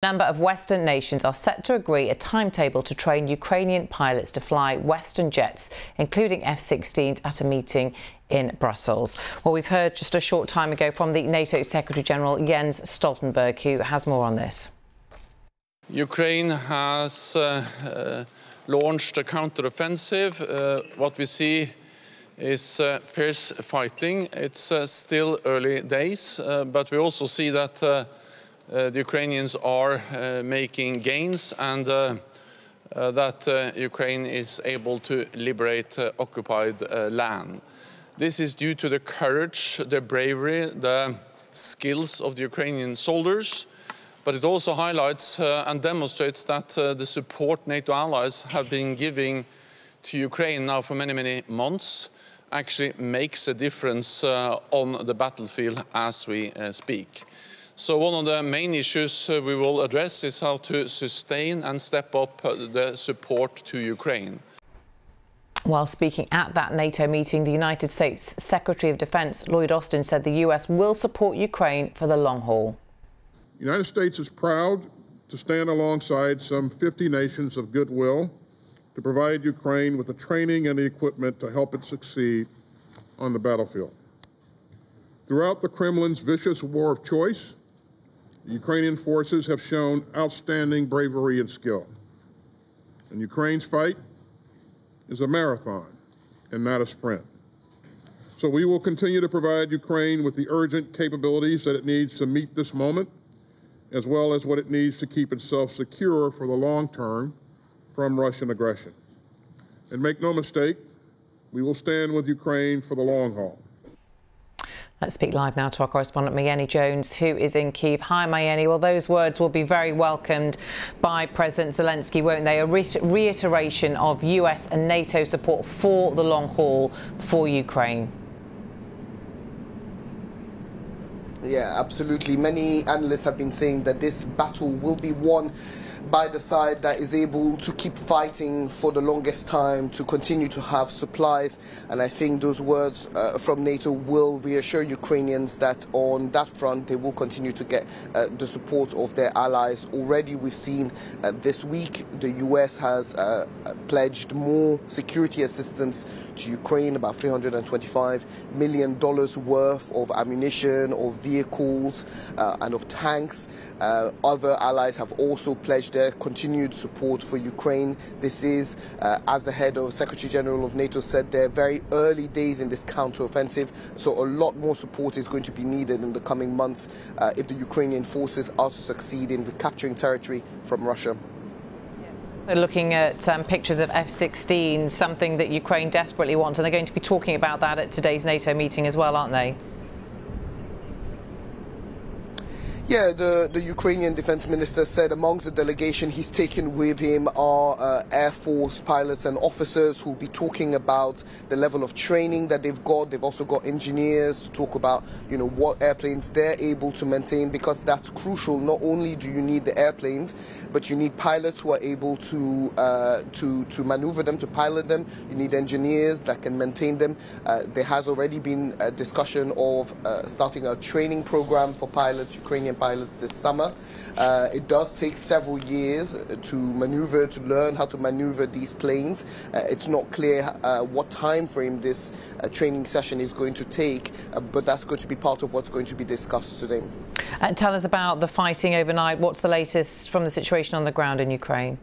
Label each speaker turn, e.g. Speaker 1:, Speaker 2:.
Speaker 1: A number of Western nations are set to agree a timetable to train Ukrainian pilots to fly Western jets, including F-16s, at a meeting in Brussels. Well, we've heard just a short time ago from the NATO Secretary-General Jens Stoltenberg, who has more on this.
Speaker 2: Ukraine has uh, uh, launched a counteroffensive. Uh, what we see is uh, fierce fighting. It's uh, still early days, uh, but we also see that the Ukrainians are uh, making gains and uh, that Ukraine is able to liberate occupied land. This is due to the courage, the bravery, the skills of the Ukrainian soldiers, but it also highlights uh, and demonstrates that uh, the support NATO allies have been giving to Ukraine now for many, many months actually makes a difference uh, on the battlefield as we speak. So one of the main issues uh, we will address is how to sustain and step up uh, the support to Ukraine.
Speaker 1: While speaking at that NATO meeting, the United States Secretary of Defense Lloyd Austin said the US will support Ukraine for the long haul.
Speaker 3: The United States is proud to stand alongside some 50 nations of goodwill to provide Ukraine with the training and the equipment to help it succeed on the battlefield. Throughout the Kremlin's vicious war of choice, the Ukrainian forces have shown outstanding bravery and skill. And Ukraine's fight is a marathon and not a sprint. So we will continue to provide Ukraine with the urgent capabilities that it needs to meet this moment, as well as what it needs to keep itself secure for the long term from Russian aggression. And make no mistake, we will stand with Ukraine for the long haul.
Speaker 1: Let's speak live now to our correspondent Mayeni Jones, who is in Kiev. Hi, Mayeni. Well, those words will be very welcomed by President Zelensky, won't they? A re reiteration of US and NATO support for the long haul for Ukraine.
Speaker 4: Yeah, absolutely. Many analysts have been saying that this battle will be won by the side that is able to keep fighting for the longest time, to continue to have supplies. And I think those words uh, from NATO will reassure Ukrainians that on that front they will continue to get uh, the support of their allies. Already we've seen uh, this week the US has uh, pledged more security assistance to Ukraine, about $325 million worth of ammunition, of vehicles, uh, and of tanks. Uh, other allies have also pledged their continued support for Ukraine. This is, uh, as the head of Secretary General of NATO said, they're very early days in this counteroffensive, so a lot more support is going to be needed in the coming months uh, if the Ukrainian forces are to succeed in recapturing territory from Russia.
Speaker 1: They're looking at um, pictures of F-16, something that Ukraine desperately wants, and they're going to be talking about that at today's NATO meeting as well, aren't they?
Speaker 4: Yeah, the, the Ukrainian defense minister said amongst the delegation he's taken with him are uh, Air Force pilots and officers who'll be talking about the level of training that they've got. They've also got engineers to talk about, you know, what airplanes they're able to maintain because that's crucial. Not only do you need the airplanes, but you need pilots who are able to uh, to to maneuver them, to pilot them. You need engineers that can maintain them. Uh, there has already been a discussion of uh, starting a training program for pilots, Ukrainian pilots this summer. Uh, it does take several years to maneuver, to learn how to maneuver these planes. Uh, it's not clear uh, what time frame this uh, training session is going to take, uh, but that's going to be part of what's going to be discussed today.
Speaker 1: And tell us about the fighting overnight. What's the latest from the situation on the ground in Ukraine?